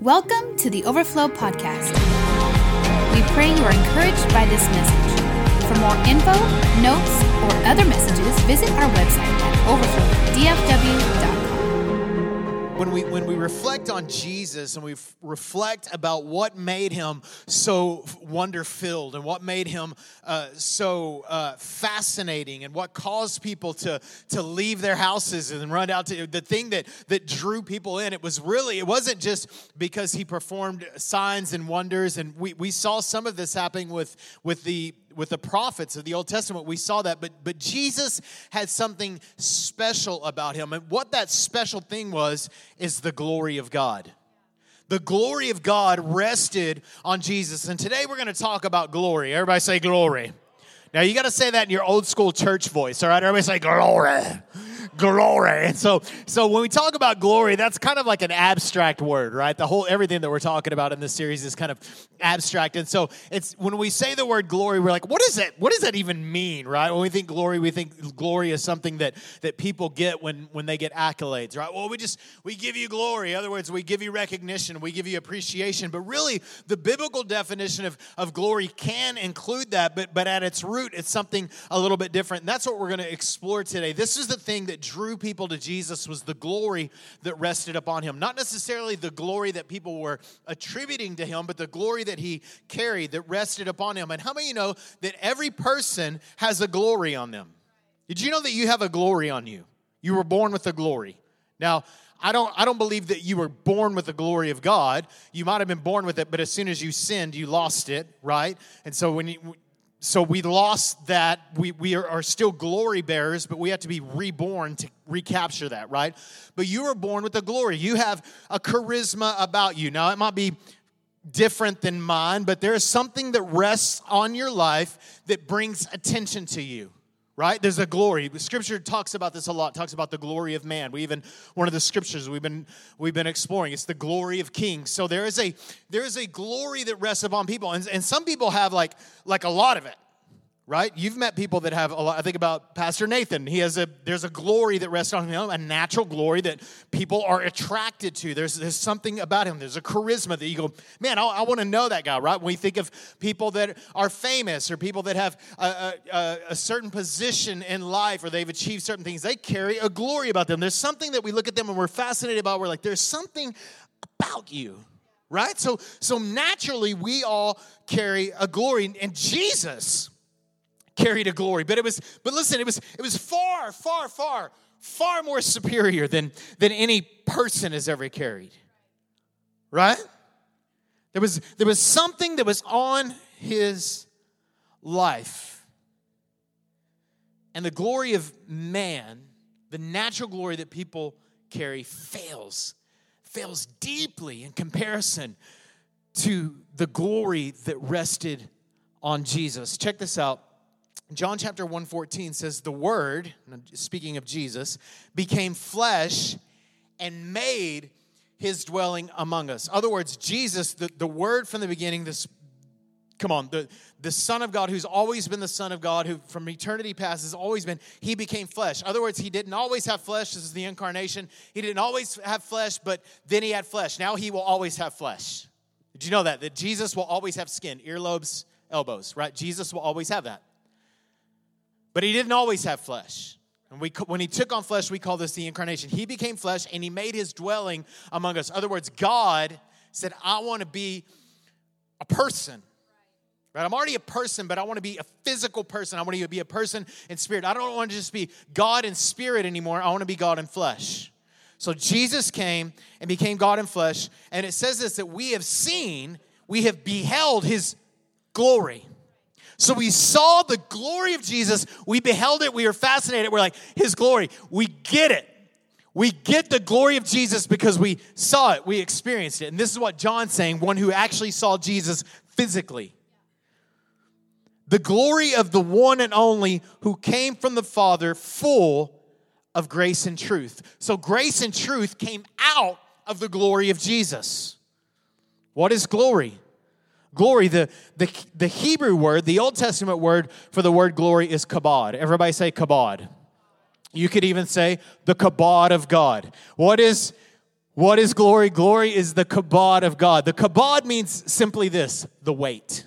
Welcome to the Overflow Podcast. We pray you are encouraged by this message. For more info, notes, or other messages, visit our website at overflowdfw.com when we when we reflect on Jesus and we f- reflect about what made him so wonder filled and what made him uh, so uh, fascinating and what caused people to to leave their houses and run out to the thing that that drew people in it was really it wasn't just because he performed signs and wonders and we we saw some of this happening with with the with the prophets of the Old Testament, we saw that. But, but Jesus had something special about him. And what that special thing was is the glory of God. The glory of God rested on Jesus. And today we're going to talk about glory. Everybody say glory. Now you got to say that in your old school church voice, all right? Everybody say glory glory. And so, so when we talk about glory, that's kind of like an abstract word, right? The whole everything that we're talking about in this series is kind of abstract. And so it's when we say the word glory, we're like, what is it? What does that even mean, right? When we think glory, we think glory is something that that people get when when they get accolades, right? Well, we just we give you glory. In other words, we give you recognition, we give you appreciation. But really, the biblical definition of, of glory can include that, but but at its root, it's something a little bit different. And that's what we're going to explore today. This is the thing that drew people to Jesus was the glory that rested upon him. Not necessarily the glory that people were attributing to him, but the glory that he carried that rested upon him. And how many you know that every person has a glory on them? Did you know that you have a glory on you? You were born with a glory. Now, I don't, I don't believe that you were born with the glory of God. You might have been born with it, but as soon as you sinned, you lost it, right? And so when you, so we lost that. We, we are, still glory bearers, but we have to be reborn to recapture that, right? But you were born with the glory. You have a charisma about you. Now, it might be different than mine, but there is something that rests on your life that brings attention to you right? There's a glory. Scripture talks about this a lot talks about the glory of man. We even one of the scriptures we've been we've been exploring it's the glory of kings. So there is a there is a glory that rests upon people and, and some people have like like a lot of it right? You've met people that have a lot. I think about Pastor Nathan. He has a there's a glory that rests on him, a natural glory that people are attracted to. There's there's something about him. There's a charisma that you go, man, I, I want to know that guy, right? When we think of people that are famous or people that have a, a, a certain position in life or they've achieved certain things, they carry a glory about them. There's something that we look at them and we're fascinated about. We're like, there's something about you right so so naturally we all carry a glory and jesus carried a glory. But it was, but listen, it was it was far, far, far, far more superior than than any person has ever carried. Right? There was there was something that was on his life. And the glory of man, the natural glory that people carry, fails, fails deeply in comparison to the glory that rested on Jesus. Check this out. John chapter 114 says, The Word, speaking of Jesus, became flesh and made his dwelling among us. other words, Jesus, the, the Word from the beginning, this come on, the, the Son of God, who's always been the Son of God, who from eternity past has always been, he became flesh. other words, he didn't always have flesh. This is the incarnation. He didn't always have flesh, but then he had flesh. Now he will always have flesh. Did you know that? That Jesus will always have skin, earlobes, elbows, right? Jesus will always have that. But he didn't always have flesh. And we, when he took on flesh, we call this the incarnation. He became flesh and he made his dwelling among us. In other words, God said, I want to be a person. Right? I'm already a person, but I want to be a physical person. I want to be a person in spirit. I don't want to just be God in spirit anymore. I want to be God in flesh. So Jesus came and became God in flesh. And it says this that we have seen, we have beheld his glory. So we saw the glory of Jesus. We beheld it. We were fascinated. We're like, His glory. We get it. We get the glory of Jesus because we saw it, we experienced it. And this is what John's saying one who actually saw Jesus physically. The glory of the one and only who came from the Father, full of grace and truth. So, grace and truth came out of the glory of Jesus. What is glory? Glory, the, the, the Hebrew word, the Old Testament word for the word glory is kabod. Everybody say kabod. You could even say the kabod of God. What is What is glory? Glory is the kabod of God. The kabod means simply this the weight.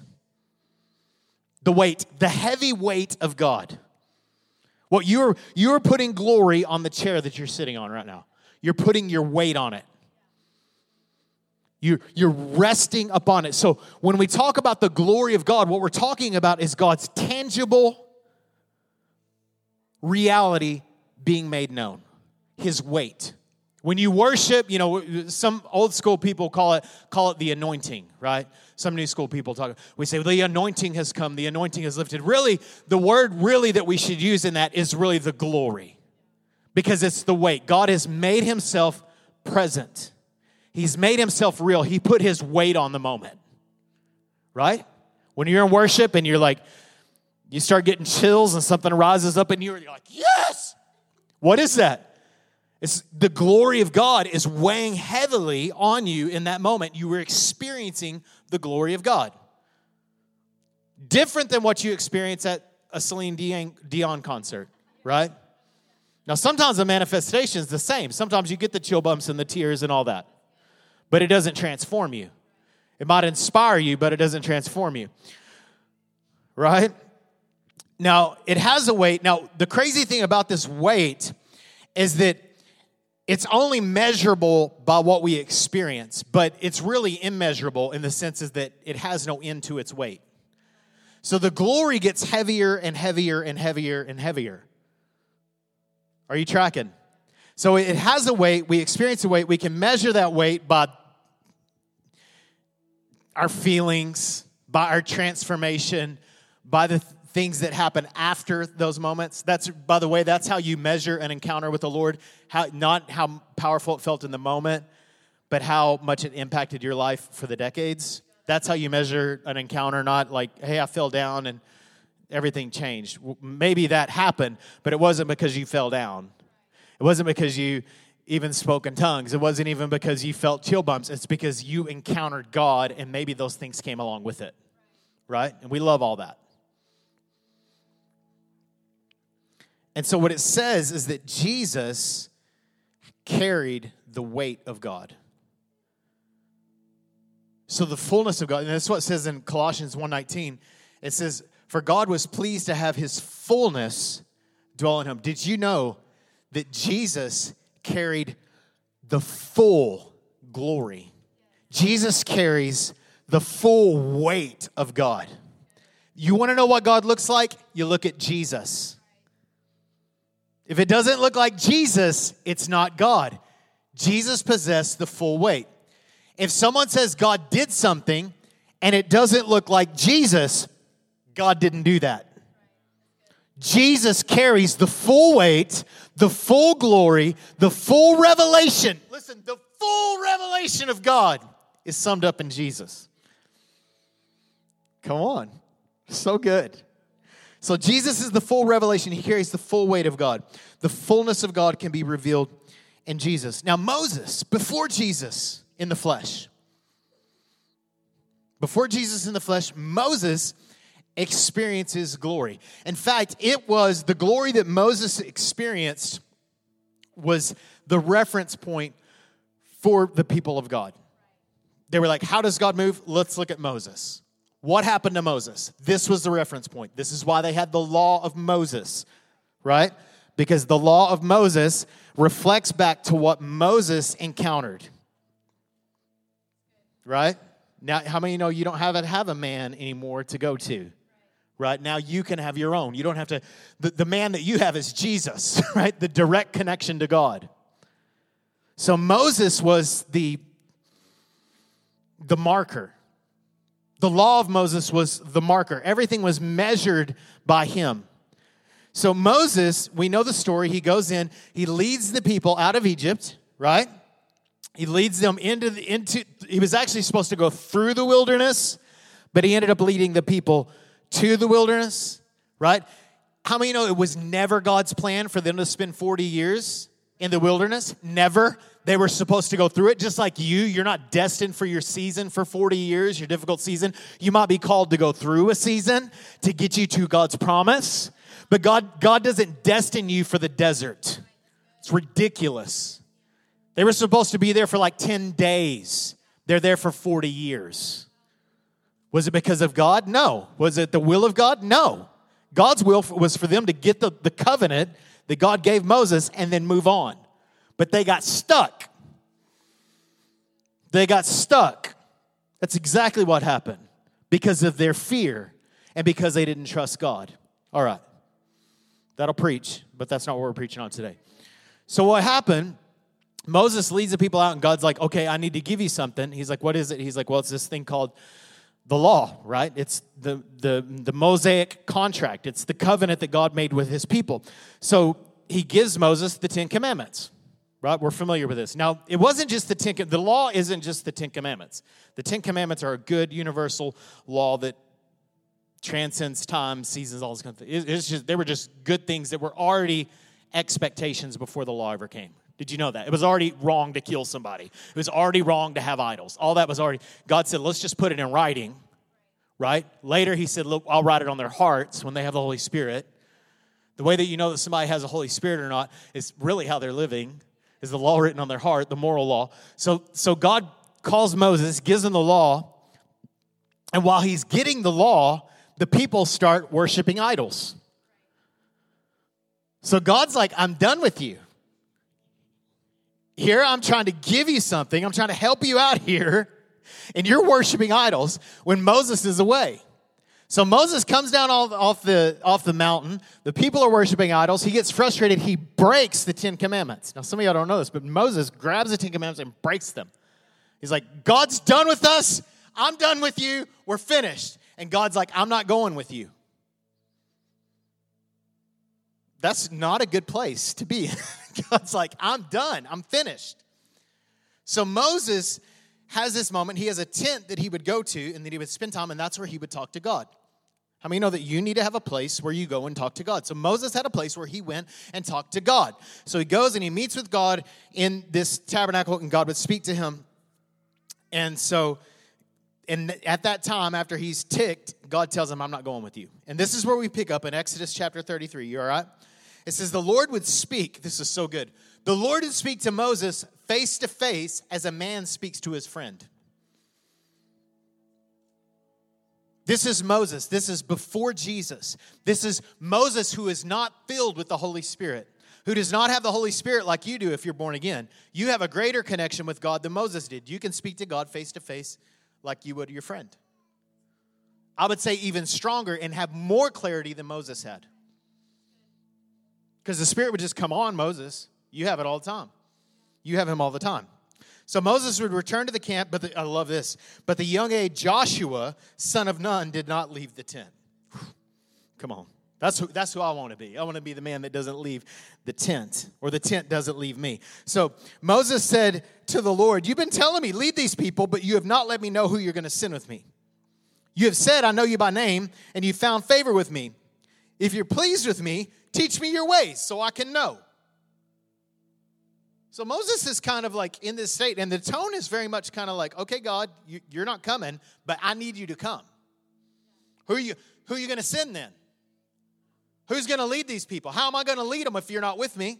The weight, the heavy weight of God. What you're you're putting glory on the chair that you're sitting on right now. You're putting your weight on it. You're, you're resting upon it. So when we talk about the glory of God, what we're talking about is God's tangible reality being made known, His weight. When you worship, you know, some old school people call it call it the anointing, right? Some new school people talk. We say the anointing has come, the anointing has lifted. Really, the word really that we should use in that is really the glory, because it's the weight. God has made Himself present. He's made himself real. He put his weight on the moment. Right? When you're in worship and you're like, you start getting chills and something rises up in you, and you're like, yes! What is that? It's the glory of God is weighing heavily on you in that moment. You were experiencing the glory of God. Different than what you experience at a Celine Dion concert, right? Now, sometimes the manifestation is the same. Sometimes you get the chill bumps and the tears and all that but it doesn't transform you. It might inspire you, but it doesn't transform you. Right? Now, it has a weight. Now, the crazy thing about this weight is that it's only measurable by what we experience, but it's really immeasurable in the sense that it has no end to its weight. So the glory gets heavier and heavier and heavier and heavier. Are you tracking? So it has a weight, we experience a weight, we can measure that weight by our feelings, by our transformation, by the th- things that happen after those moments. That's, by the way, that's how you measure an encounter with the Lord. How, not how powerful it felt in the moment, but how much it impacted your life for the decades. That's how you measure an encounter, not like, hey, I fell down and everything changed. Maybe that happened, but it wasn't because you fell down. It wasn't because you even spoke in tongues. It wasn't even because you felt chill bumps. It's because you encountered God and maybe those things came along with it. Right? And we love all that. And so what it says is that Jesus carried the weight of God. So the fullness of God, and that's what it says in Colossians 1:19. It says, "For God was pleased to have his fullness dwell in him." Did you know that Jesus carried the full glory. Jesus carries the full weight of God. You want to know what God looks like? You look at Jesus. If it doesn't look like Jesus, it's not God. Jesus possessed the full weight. If someone says God did something and it doesn't look like Jesus, God didn't do that. Jesus carries the full weight, the full glory, the full revelation. Listen, the full revelation of God is summed up in Jesus. Come on. So good. So Jesus is the full revelation. He carries the full weight of God. The fullness of God can be revealed in Jesus. Now, Moses, before Jesus in the flesh, before Jesus in the flesh, Moses experiences glory. In fact, it was the glory that Moses experienced was the reference point for the people of God. They were like, How does God move? Let's look at Moses. What happened to Moses? This was the reference point. This is why they had the law of Moses, right? Because the law of Moses reflects back to what Moses encountered, right? Now, how many know you don't have, have a man anymore to go to? Right? Now you can have your own. You don't have to, the, the man that you have is Jesus, right? The direct connection to God. So Moses was the, the marker. The law of Moses was the marker. Everything was measured by him. So Moses, we know the story. He goes in, he leads the people out of Egypt, right? He leads them into the, into he was actually supposed to go through the wilderness, but he ended up leading the people to the wilderness, right? How many know it was never God's plan for them to spend 40 years in the wilderness? Never. They were supposed to go through it just like you. You're not destined for your season for 40 years, your difficult season. You might be called to go through a season to get you to God's promise. But God, God doesn't destine you for the desert. It's ridiculous. They were supposed to be there for like 10 days. They're there for 40 years. Was it because of God? No. Was it the will of God? No. God's will was for them to get the, the covenant that God gave Moses and then move on. But they got stuck. They got stuck. That's exactly what happened because of their fear and because they didn't trust God. All right. That'll preach, but that's not what we're preaching on today. So, what happened? Moses leads the people out, and God's like, okay, I need to give you something. He's like, what is it? He's like, well, it's this thing called the law, right? It's the, the, the Mosaic contract, it's the covenant that God made with his people. So, he gives Moses the Ten Commandments right? We're familiar with this. Now, it wasn't just the Ten, the law isn't just the Ten Commandments. The Ten Commandments are a good universal law that transcends time, seasons, all this kind of thing. It's just, they were just good things that were already expectations before the law ever came. Did you know that? It was already wrong to kill somebody. It was already wrong to have idols. All that was already, God said, let's just put it in writing, right? Later, He said, look, I'll write it on their hearts when they have the Holy Spirit. The way that you know that somebody has the Holy Spirit or not is really how they're living is the law written on their heart, the moral law. So, so God calls Moses, gives him the law, and while he's getting the law, the people start worshiping idols. So God's like, I'm done with you. Here, I'm trying to give you something, I'm trying to help you out here, and you're worshiping idols when Moses is away. So Moses comes down off the, off the mountain. The people are worshiping idols. He gets frustrated. He breaks the Ten Commandments. Now, some of y'all don't know this, but Moses grabs the Ten Commandments and breaks them. He's like, God's done with us. I'm done with you. We're finished. And God's like, I'm not going with you. That's not a good place to be. God's like, I'm done. I'm finished. So Moses has this moment. He has a tent that he would go to and that he would spend time, and that's where he would talk to God. How many know that you need to have a place where you go and talk to God? So Moses had a place where he went and talked to God. So he goes and he meets with God in this tabernacle, and God would speak to him. And so, and at that time, after he's ticked, God tells him, I'm not going with you. And this is where we pick up in Exodus chapter 33. You all right? It says, The Lord would speak. This is so good. The Lord would speak to Moses face to face as a man speaks to his friend. This is Moses. This is before Jesus. This is Moses who is not filled with the Holy Spirit, who does not have the Holy Spirit like you do if you're born again. You have a greater connection with God than Moses did. You can speak to God face to face like you would your friend. I would say even stronger and have more clarity than Moses had. Because the Spirit would just come on Moses. You have it all the time. You have him all the time. So Moses would return to the camp, but the, I love this. But the young age Joshua, son of Nun, did not leave the tent. Come on. That's who, that's who I want to be. I want to be the man that doesn't leave the tent, or the tent doesn't leave me. So Moses said to the Lord, You've been telling me, lead these people, but you have not let me know who you're going to send with me. You have said, I know you by name, and you found favor with me. If you're pleased with me, teach me your ways so I can know. So Moses is kind of like in this state, and the tone is very much kind of like, okay, God, you, are not coming, but I need you to come. Who are you, who are you going to send then? Who's going to lead these people? How am I going to lead them if you're not with me?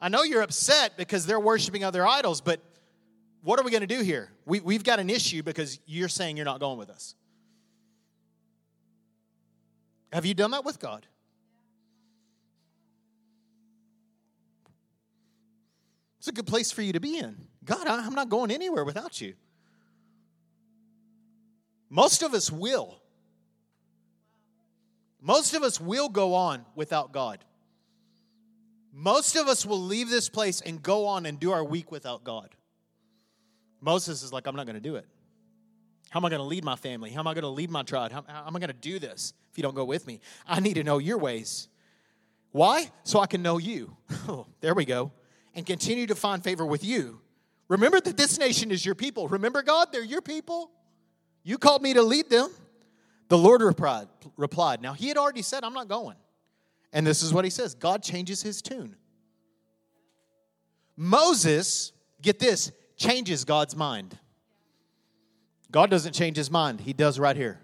I know you're upset because they're worshiping other idols, but what are we going to do here? We, we've got an issue because you're saying you're not going with us. Have you done that with God? A good place for you to be in. God, I'm not going anywhere without you. Most of us will. Most of us will go on without God. Most of us will leave this place and go on and do our week without God. Moses is like, I'm not going to do it. How am I going to lead my family? How am I going to lead my tribe? How, how am I going to do this if you don't go with me? I need to know your ways. Why? So I can know you. Oh, there we go and continue to find favor with you. Remember that this nation is your people. Remember, God, they're your people. You called me to lead them. The Lord replied, Now, he had already said, I'm not going. And this is what he says God changes his tune. Moses, get this, changes God's mind. God doesn't change his mind, he does right here.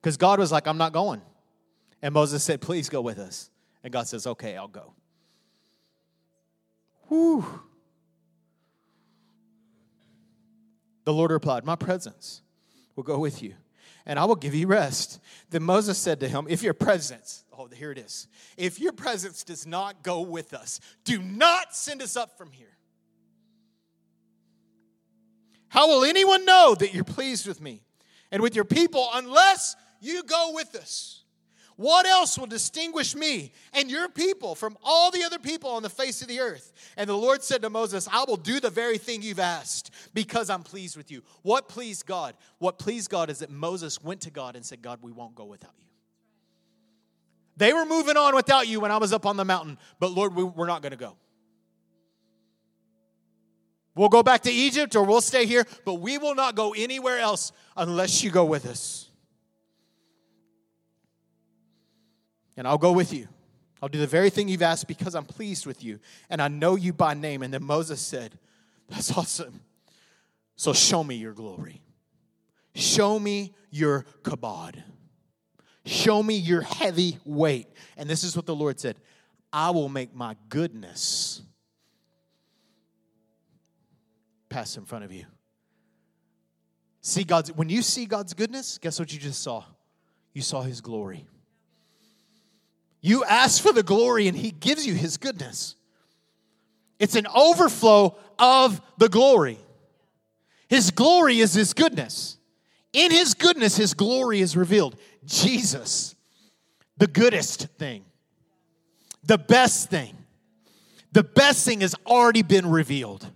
Because God was like, I'm not going. And Moses said, Please go with us. And God says, Okay, I'll go. Whew. The Lord replied, My presence will go with you, and I will give you rest. Then Moses said to him, If your presence, oh, here it is, if your presence does not go with us, do not send us up from here. How will anyone know that you're pleased with me and with your people unless you go with us? What else will distinguish me and your people from all the other people on the face of the earth? And the Lord said to Moses, I will do the very thing you've asked because I'm pleased with you. What pleased God? What pleased God is that Moses went to God and said, God, we won't go without you. They were moving on without you when I was up on the mountain, but Lord, we're not going to go. We'll go back to Egypt or we'll stay here, but we will not go anywhere else unless you go with us. And I'll go with you. I'll do the very thing you've asked because I'm pleased with you, and I know you by name. And then Moses said, That's awesome. So show me your glory. Show me your kabod. Show me your heavy weight. And this is what the Lord said I will make my goodness pass in front of you. See God's when you see God's goodness, guess what you just saw? You saw his glory. You ask for the glory, and He gives you His goodness. It's an overflow of the glory. His glory is His goodness. In His goodness, His glory is revealed. Jesus, the goodest thing, the best thing. The best thing has already been revealed,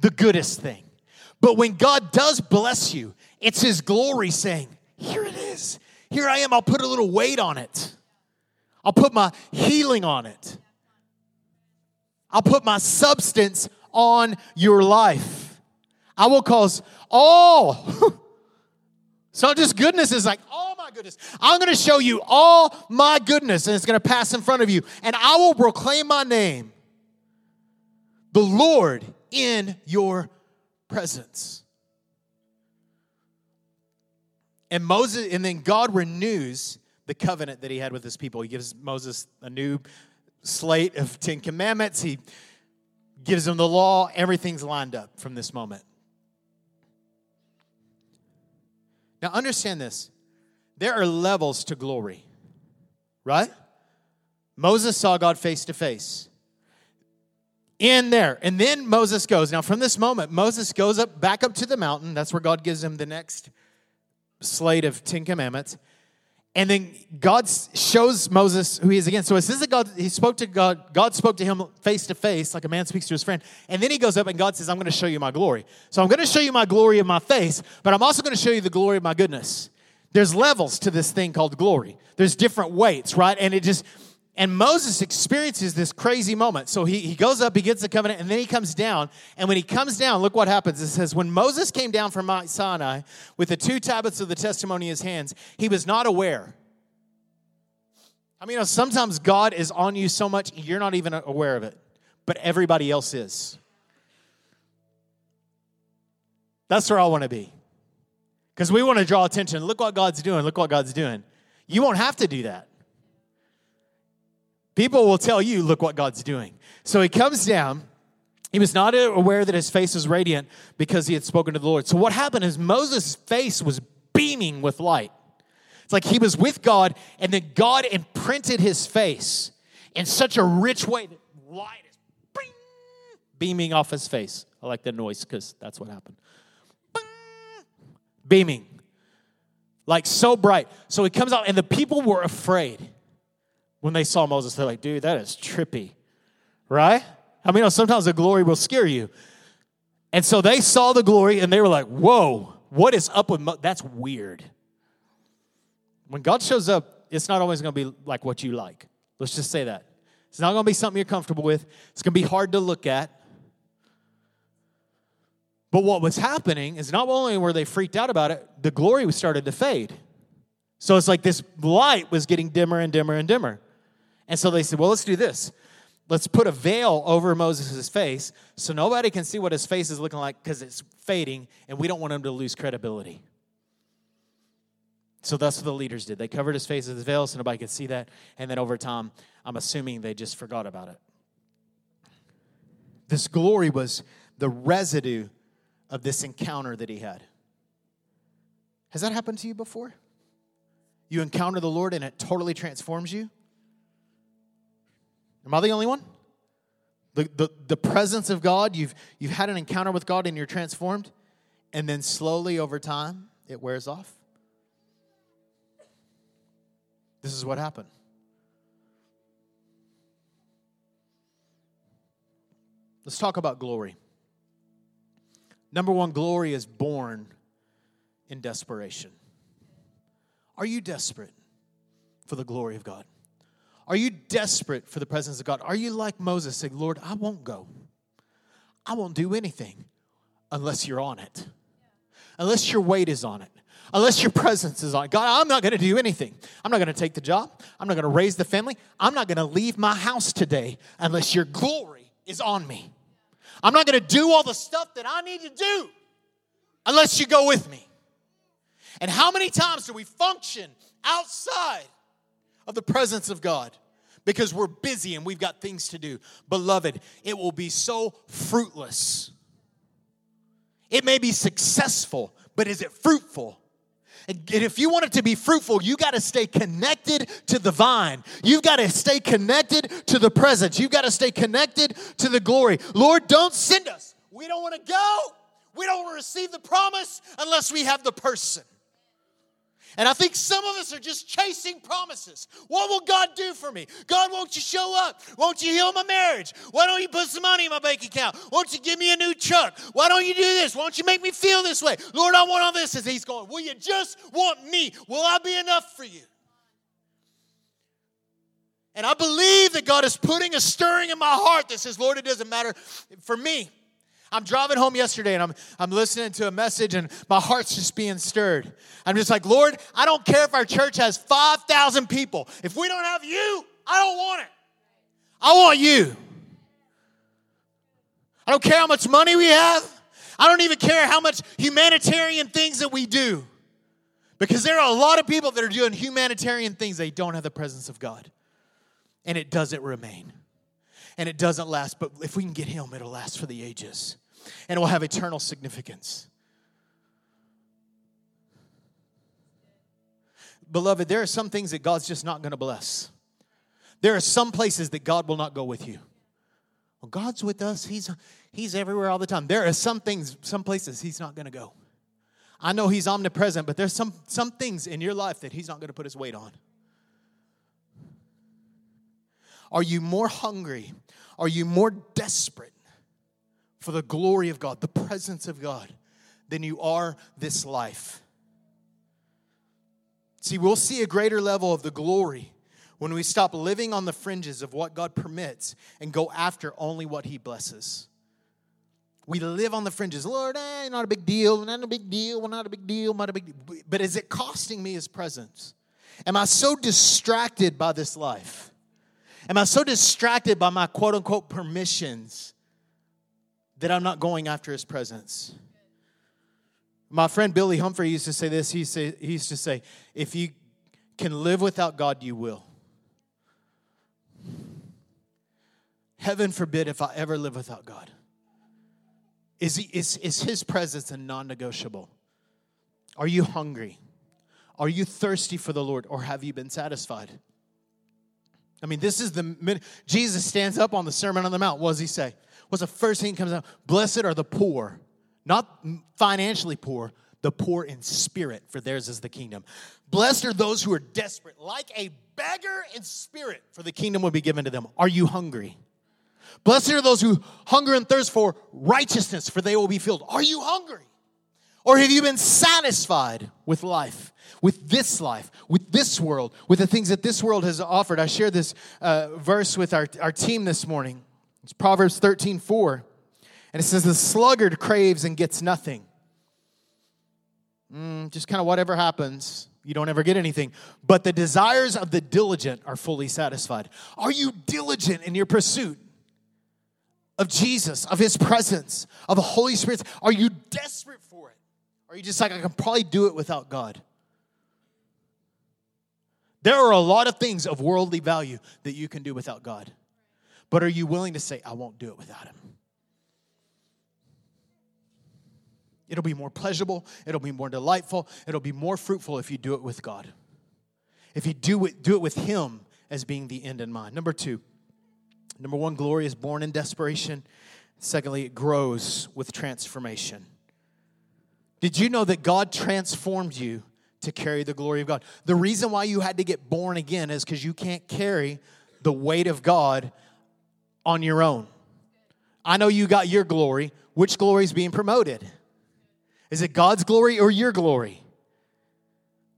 the goodest thing. But when God does bless you, it's His glory saying, Here it is. Here I am. I'll put a little weight on it. I'll put my healing on it. I'll put my substance on your life. I will cause all. so just goodness is like, oh my goodness. I'm going to show you all my goodness, and it's going to pass in front of you. And I will proclaim my name, the Lord, in your presence. And Moses, and then God renews the covenant that he had with his people. He gives Moses a new slate of Ten Commandments. He gives him the law. Everything's lined up from this moment. Now, understand this there are levels to glory, right? Moses saw God face to face. In there. And then Moses goes. Now, from this moment, Moses goes up back up to the mountain. That's where God gives him the next slate of Ten Commandments. And then God shows Moses who he is again. So it says that God, he spoke to God, God spoke to him face to face, like a man speaks to his friend. And then he goes up and God says, I'm going to show you my glory. So I'm going to show you my glory of my face, but I'm also going to show you the glory of my goodness. There's levels to this thing called glory. There's different weights, right? And it just, and Moses experiences this crazy moment. So he, he goes up, he gets the covenant, and then he comes down. And when he comes down, look what happens. It says, When Moses came down from Mount Sinai with the two tablets of the testimony in his hands, he was not aware. I mean, you know, sometimes God is on you so much, you're not even aware of it, but everybody else is. That's where I want to be. Because we want to draw attention. Look what God's doing. Look what God's doing. You won't have to do that. People will tell you, look what God's doing. So he comes down. He was not aware that his face was radiant because he had spoken to the Lord. So what happened is Moses' face was beaming with light. It's like he was with God, and then God imprinted his face in such a rich way that light is bing, beaming off his face. I like the noise because that's what happened. Bing, beaming. Like so bright. So he comes out, and the people were afraid when they saw Moses, they're like, dude, that is trippy, right? I mean, sometimes the glory will scare you. And so they saw the glory and they were like, whoa, what is up with Mo-? That's weird. When God shows up, it's not always going to be like what you like. Let's just say that. It's not going to be something you're comfortable with. It's going to be hard to look at. But what was happening is not only were they freaked out about it, the glory was started to fade. So it's like this light was getting dimmer and dimmer and dimmer. And so they said, well, let's do this. Let's put a veil over Moses' face so nobody can see what his face is looking like because it's fading, and we don't want him to lose credibility. So that's what the leaders did. They covered his face with a veil so nobody could see that. And then over time, I'm assuming they just forgot about it. This glory was the residue of this encounter that he had. Has that happened to you before? You encounter the Lord and it totally transforms you? Am I the only one? The, the, the presence of God, you've, you've had an encounter with God and you're transformed, and then slowly over time, it wears off. This is what happened. Let's talk about glory. Number one, glory is born in desperation. Are you desperate for the glory of God? Are you desperate for the presence of God? Are you like Moses saying, Lord, I won't go. I won't do anything unless you're on it, unless your weight is on it, unless your presence is on it. God, I'm not going to do anything. I'm not going to take the job. I'm not going to raise the family. I'm not going to leave my house today unless your glory is on me. I'm not going to do all the stuff that I need to do unless you go with me. And how many times do we function outside of the presence of God because we're busy and we've got things to do. Beloved, it will be so fruitless. It may be successful, but is it fruitful? And if you want it to be fruitful, you got to stay connected to the vine. You've got to stay connected to the presence. You've got to stay connected to the glory. Lord, don't send us. We don't want to go. We don't want to receive the promise unless we have the person. And I think some of us are just chasing promises. What will God do for me? God, won't you show up? Won't you heal my marriage? Why don't you put some money in my bank account? Won't you give me a new truck? Why don't you do this? Won't you make me feel this way? Lord, I want all this. As He's going, Will you just want me? Will I be enough for you? And I believe that God is putting a stirring in my heart that says, Lord, it doesn't matter for me. I'm driving home yesterday and I'm, I'm listening to a message and my heart's just being stirred. I'm just like, Lord, I don't care if our church has 5,000 people. If we don't have you, I don't want it. I want you. I don't care how much money we have. I don't even care how much humanitarian things that we do. Because there are a lot of people that are doing humanitarian things, they don't have the presence of God. And it doesn't remain and it doesn't last. But if we can get Him, it'll last for the ages and it will have eternal significance. Beloved, there are some things that God's just not going to bless. There are some places that God will not go with you. Well, God's with us. He's He's everywhere all the time. There are some things, some places He's not going to go. I know He's omnipresent, but there's some some things in your life that He's not going to put His weight on. Are you more hungry? Are you more desperate for the glory of God, the presence of God, than you are this life? See, we'll see a greater level of the glory when we stop living on the fringes of what God permits and go after only what He blesses. We live on the fringes. Lord, eh, not a big deal, not a big deal, not a big deal, not a big deal. But is it costing me His presence? Am I so distracted by this life? Am I so distracted by my quote unquote permissions that I'm not going after his presence? My friend Billy Humphrey used to say this. He, say, he used to say, if you can live without God, you will. Heaven forbid if I ever live without God. Is, he, is, is his presence a non negotiable? Are you hungry? Are you thirsty for the Lord or have you been satisfied? I mean, this is the Jesus stands up on the Sermon on the Mount. What does he say? What's the first thing that comes out? Blessed are the poor, not financially poor, the poor in spirit, for theirs is the kingdom. Blessed are those who are desperate, like a beggar in spirit, for the kingdom will be given to them. Are you hungry? Blessed are those who hunger and thirst for righteousness, for they will be filled. Are you hungry? Or have you been satisfied with life? with this life, with this world, with the things that this world has offered. I shared this uh, verse with our, our team this morning. It's Proverbs 13 4. And it says, The sluggard craves and gets nothing. Mm, just kind of whatever happens, you don't ever get anything. But the desires of the diligent are fully satisfied. Are you diligent in your pursuit? Of Jesus, of His presence, of the Holy Spirit? Are you desperate for it? Are you just like, I can probably do it without God? There are a lot of things of worldly value that you can do without God. But are you willing to say, I won't do it without Him? It'll be more pleasurable, it'll be more delightful, it'll be more fruitful if you do it with God. If you do it, do it with Him as being the end in mind. Number two, number one, glory is born in desperation. Secondly, it grows with transformation. Did you know that God transformed you to carry the glory of God? The reason why you had to get born again is because you can't carry the weight of God on your own. I know you got your glory. Which glory is being promoted? Is it God's glory or your glory?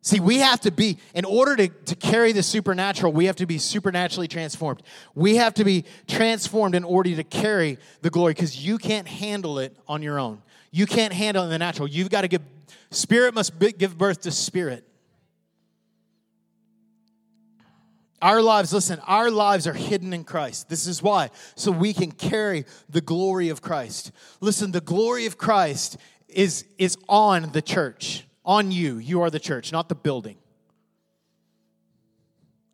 See, we have to be, in order to, to carry the supernatural, we have to be supernaturally transformed. We have to be transformed in order to carry the glory because you can't handle it on your own. You can't handle the natural. You've got to give, spirit must be, give birth to spirit. Our lives, listen, our lives are hidden in Christ. This is why. So we can carry the glory of Christ. Listen, the glory of Christ is, is on the church, on you. You are the church, not the building.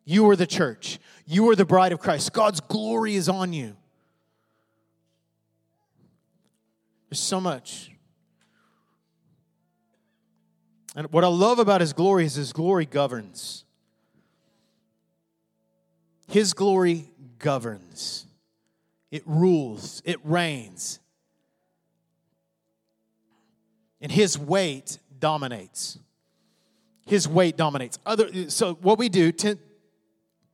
You are the church. You are the bride of Christ. God's glory is on you. So much. And what I love about his glory is his glory governs. His glory governs, it rules, it reigns. And his weight dominates. His weight dominates. Other, so what we do,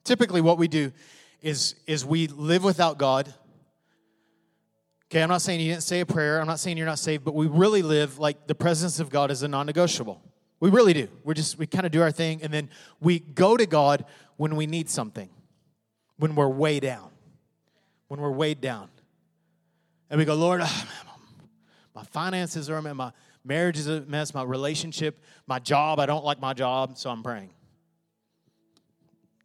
typically what we do is, is we live without God. Okay, I'm not saying you didn't say a prayer. I'm not saying you're not saved, but we really live like the presence of God is a non-negotiable. We really do. We're just we kind of do our thing and then we go to God when we need something when we're way down. When we're weighed down. And we go, Lord, oh, my finances are a mess, my marriage is a mess, my relationship, my job, I don't like my job, so I'm praying.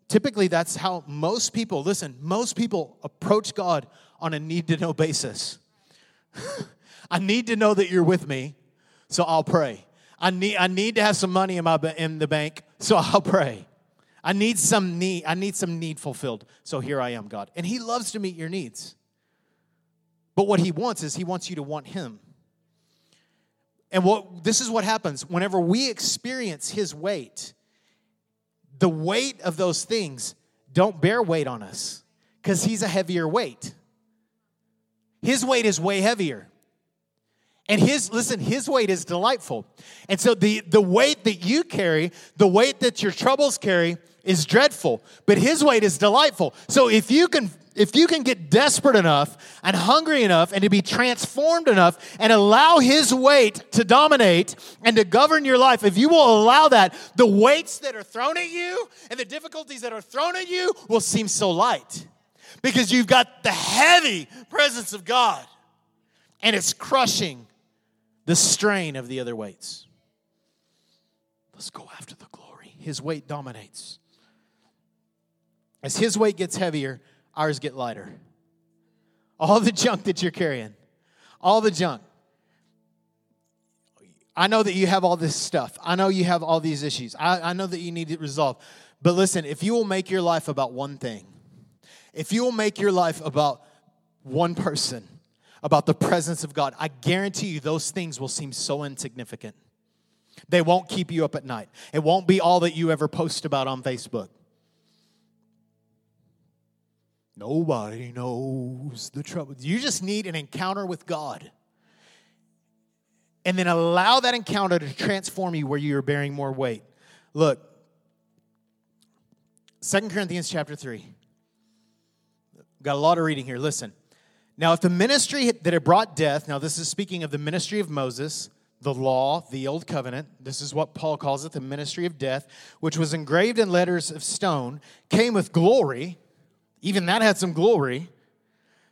Typically, that's how most people, listen, most people approach God on a need to know basis. I need to know that you're with me, so I'll pray. I need, I need to have some money in, my, in the bank, so I'll pray. I need some need, I need some need fulfilled. So here I am, God. And he loves to meet your needs. But what he wants is he wants you to want him. And what this is what happens whenever we experience his weight. The weight of those things don't bear weight on us cuz he's a heavier weight. His weight is way heavier. And his, listen, his weight is delightful. And so the, the weight that you carry, the weight that your troubles carry, is dreadful, but his weight is delightful. So if you can if you can get desperate enough and hungry enough and to be transformed enough and allow his weight to dominate and to govern your life, if you will allow that, the weights that are thrown at you and the difficulties that are thrown at you will seem so light because you've got the heavy presence of God and it's crushing the strain of the other weights. Let's go after the glory. His weight dominates. As his weight gets heavier, ours get lighter. All the junk that you're carrying, all the junk. I know that you have all this stuff. I know you have all these issues. I, I know that you need it resolved. But listen, if you will make your life about one thing, if you will make your life about one person, about the presence of God, I guarantee you those things will seem so insignificant. They won't keep you up at night. It won't be all that you ever post about on Facebook. Nobody knows the trouble. You just need an encounter with God. And then allow that encounter to transform you where you're bearing more weight. Look, Second Corinthians chapter 3. Got a lot of reading here. Listen. Now, if the ministry that had brought death, now this is speaking of the ministry of Moses, the law, the old covenant, this is what Paul calls it, the ministry of death, which was engraved in letters of stone, came with glory even that had some glory.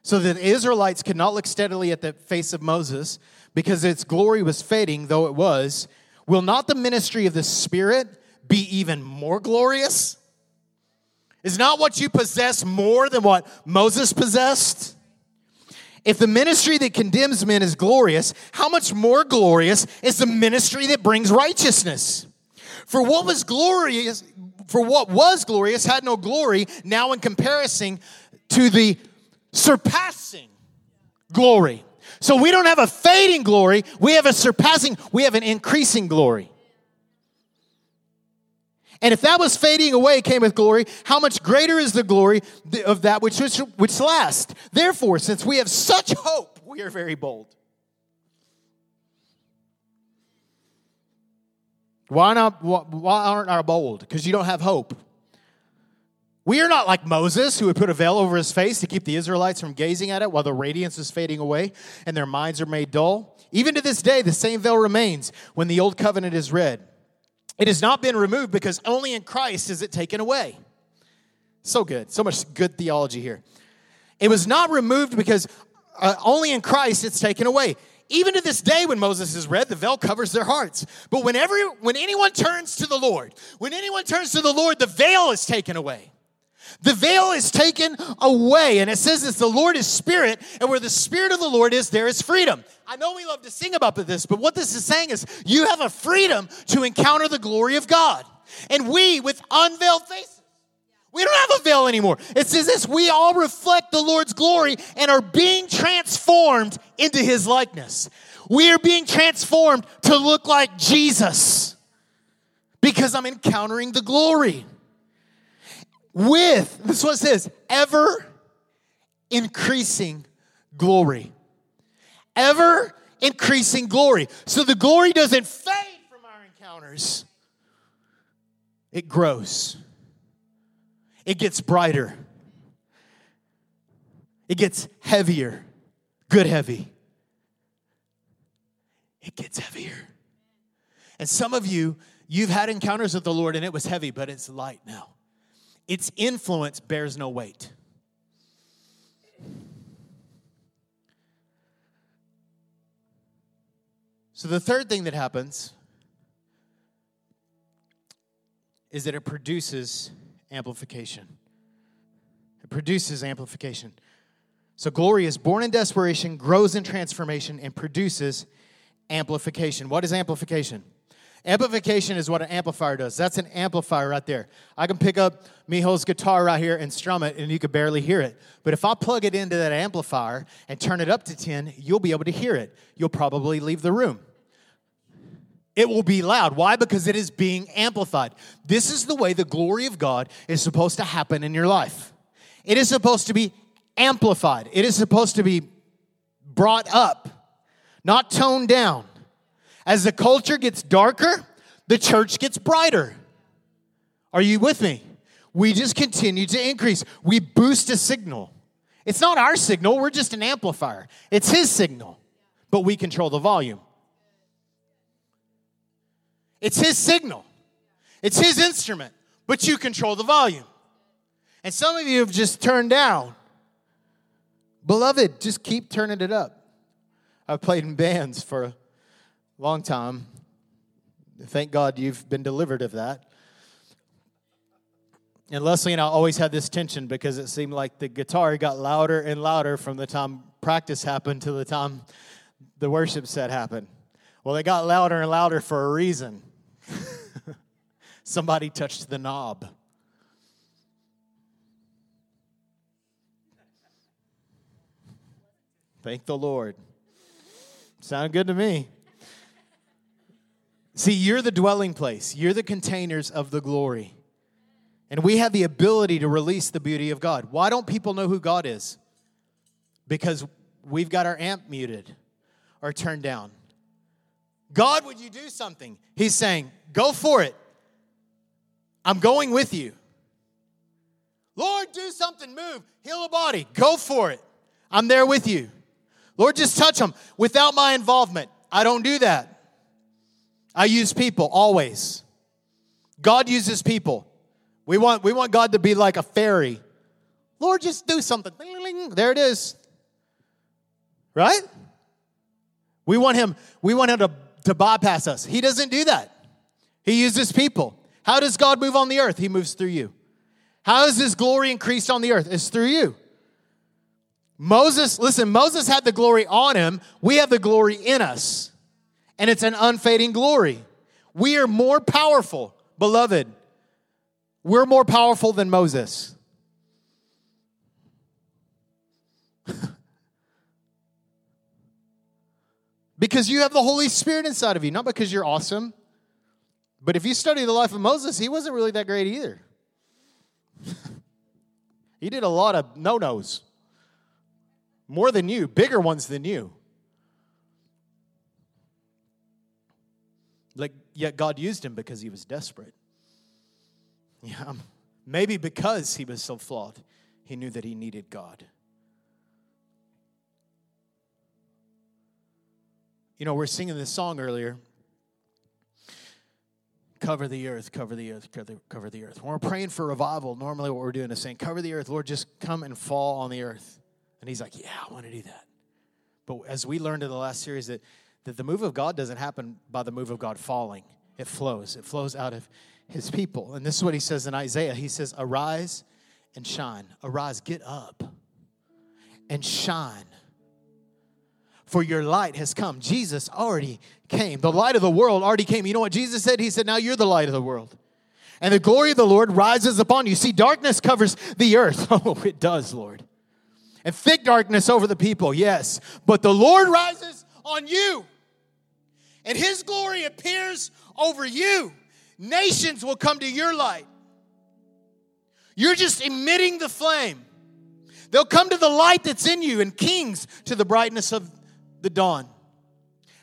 So that the Israelites could not look steadily at the face of Moses because its glory was fading, though it was. Will not the ministry of the Spirit be even more glorious? Is not what you possess more than what Moses possessed? If the ministry that condemns men is glorious, how much more glorious is the ministry that brings righteousness? For what was glorious, for what was glorious had no glory now in comparison to the surpassing glory. So we don't have a fading glory, we have a surpassing, we have an increasing glory. And if that was fading away came with glory, how much greater is the glory of that which, which, which lasts? Therefore, since we have such hope, we are very bold. Why not? Why aren't our bold? Because you don't have hope. We are not like Moses, who would put a veil over his face to keep the Israelites from gazing at it while the radiance is fading away and their minds are made dull. Even to this day, the same veil remains when the old covenant is read. It has not been removed because only in Christ is it taken away. So good. So much good theology here. It was not removed because uh, only in Christ it's taken away. Even to this day, when Moses is read, the veil covers their hearts. But whenever, when anyone turns to the Lord, when anyone turns to the Lord, the veil is taken away. The veil is taken away. And it says this the Lord is spirit, and where the spirit of the Lord is, there is freedom. I know we love to sing about this, but what this is saying is you have a freedom to encounter the glory of God. And we, with unveiled faces, we don't have a veil anymore. It says this we all reflect the Lord's glory and are being transformed into his likeness. We are being transformed to look like Jesus because I'm encountering the glory with, this is what it says, ever increasing glory. Ever increasing glory. So the glory doesn't fade from our encounters, it grows, it gets brighter, it gets heavier, good heavy. It gets heavier. And some of you, you've had encounters with the Lord and it was heavy, but it's light now its influence bears no weight. So, the third thing that happens is that it produces amplification. It produces amplification. So, glory is born in desperation, grows in transformation, and produces amplification. What is amplification? Amplification is what an amplifier does. That's an amplifier right there. I can pick up Mijo's guitar right here and strum it, and you could barely hear it. But if I plug it into that amplifier and turn it up to 10, you'll be able to hear it. You'll probably leave the room. It will be loud. Why? Because it is being amplified. This is the way the glory of God is supposed to happen in your life. It is supposed to be amplified, it is supposed to be brought up, not toned down. As the culture gets darker, the church gets brighter. Are you with me? We just continue to increase. We boost a signal. It's not our signal, we're just an amplifier. It's his signal, but we control the volume. It's his signal, it's his instrument, but you control the volume. And some of you have just turned down. Beloved, just keep turning it up. I've played in bands for long time. Thank God you've been delivered of that. And Leslie and I always had this tension because it seemed like the guitar got louder and louder from the time practice happened to the time the worship set happened. Well, it got louder and louder for a reason. Somebody touched the knob. Thank the Lord. Sound good to me. See, you're the dwelling place, you're the containers of the glory. And we have the ability to release the beauty of God. Why don't people know who God is? Because we've got our amp muted or turned down. God, would you do something? He's saying, Go for it. I'm going with you. Lord, do something, move, heal a body, go for it. I'm there with you. Lord, just touch them without my involvement. I don't do that. I use people always. God uses people. We want, we want God to be like a fairy. Lord, just do something. There it is. Right? We want him, we want him to, to bypass us. He doesn't do that. He uses people. How does God move on the earth? He moves through you. How is his glory increased on the earth? It's through you. Moses, listen, Moses had the glory on him. We have the glory in us and it's an unfading glory. We are more powerful, beloved. We're more powerful than Moses. Because you have the Holy Spirit inside of you, not because you're awesome. But if you study the life of Moses, he wasn't really that great either. he did a lot of no nos, more than you, bigger ones than you. Yet God used him because he was desperate. Yeah, um, maybe because he was so flawed, he knew that he needed God. You know, we're singing this song earlier. Cover the earth, cover the earth, cover the, cover the earth. When we're praying for revival, normally what we're doing is saying, Cover the earth, Lord, just come and fall on the earth. And he's like, Yeah, I want to do that. But as we learned in the last series, that, that the move of God doesn't happen by the move of God falling, it flows. It flows out of his people. And this is what he says in Isaiah He says, Arise and shine. Arise, get up and shine for your light has come. Jesus already came. The light of the world already came. You know what Jesus said? He said, Now you're the light of the world. And the glory of the Lord rises upon you. See, darkness covers the earth. Oh, it does, Lord. And thick darkness over the people, yes. But the Lord rises on you, and his glory appears over you. Nations will come to your light. You're just emitting the flame. They'll come to the light that's in you, and kings to the brightness of the dawn.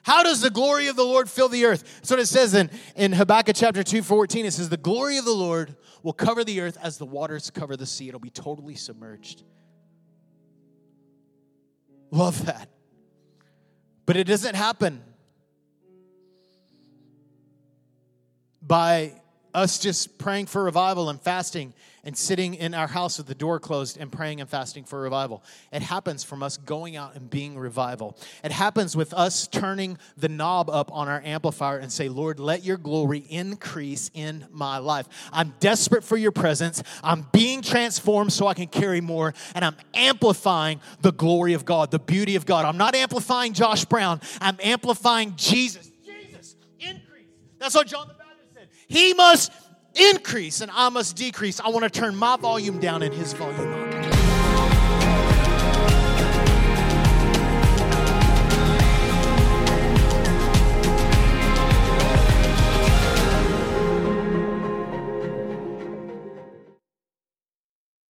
How does the glory of the Lord fill the earth? That's what it says in, in Habakkuk chapter 2, 14. It says, The glory of the Lord will cover the earth as the waters cover the sea. It'll be totally submerged. Love that. But it doesn't happen by us just praying for revival and fasting and sitting in our house with the door closed and praying and fasting for revival. It happens from us going out and being revival. It happens with us turning the knob up on our amplifier and say, Lord, let your glory increase in my life. I'm desperate for your presence. I'm being transformed so I can carry more, and I'm amplifying the glory of God, the beauty of God. I'm not amplifying Josh Brown, I'm amplifying Jesus. Jesus, increase. That's what John the. He must increase and I must decrease. I want to turn my volume down and his volume up.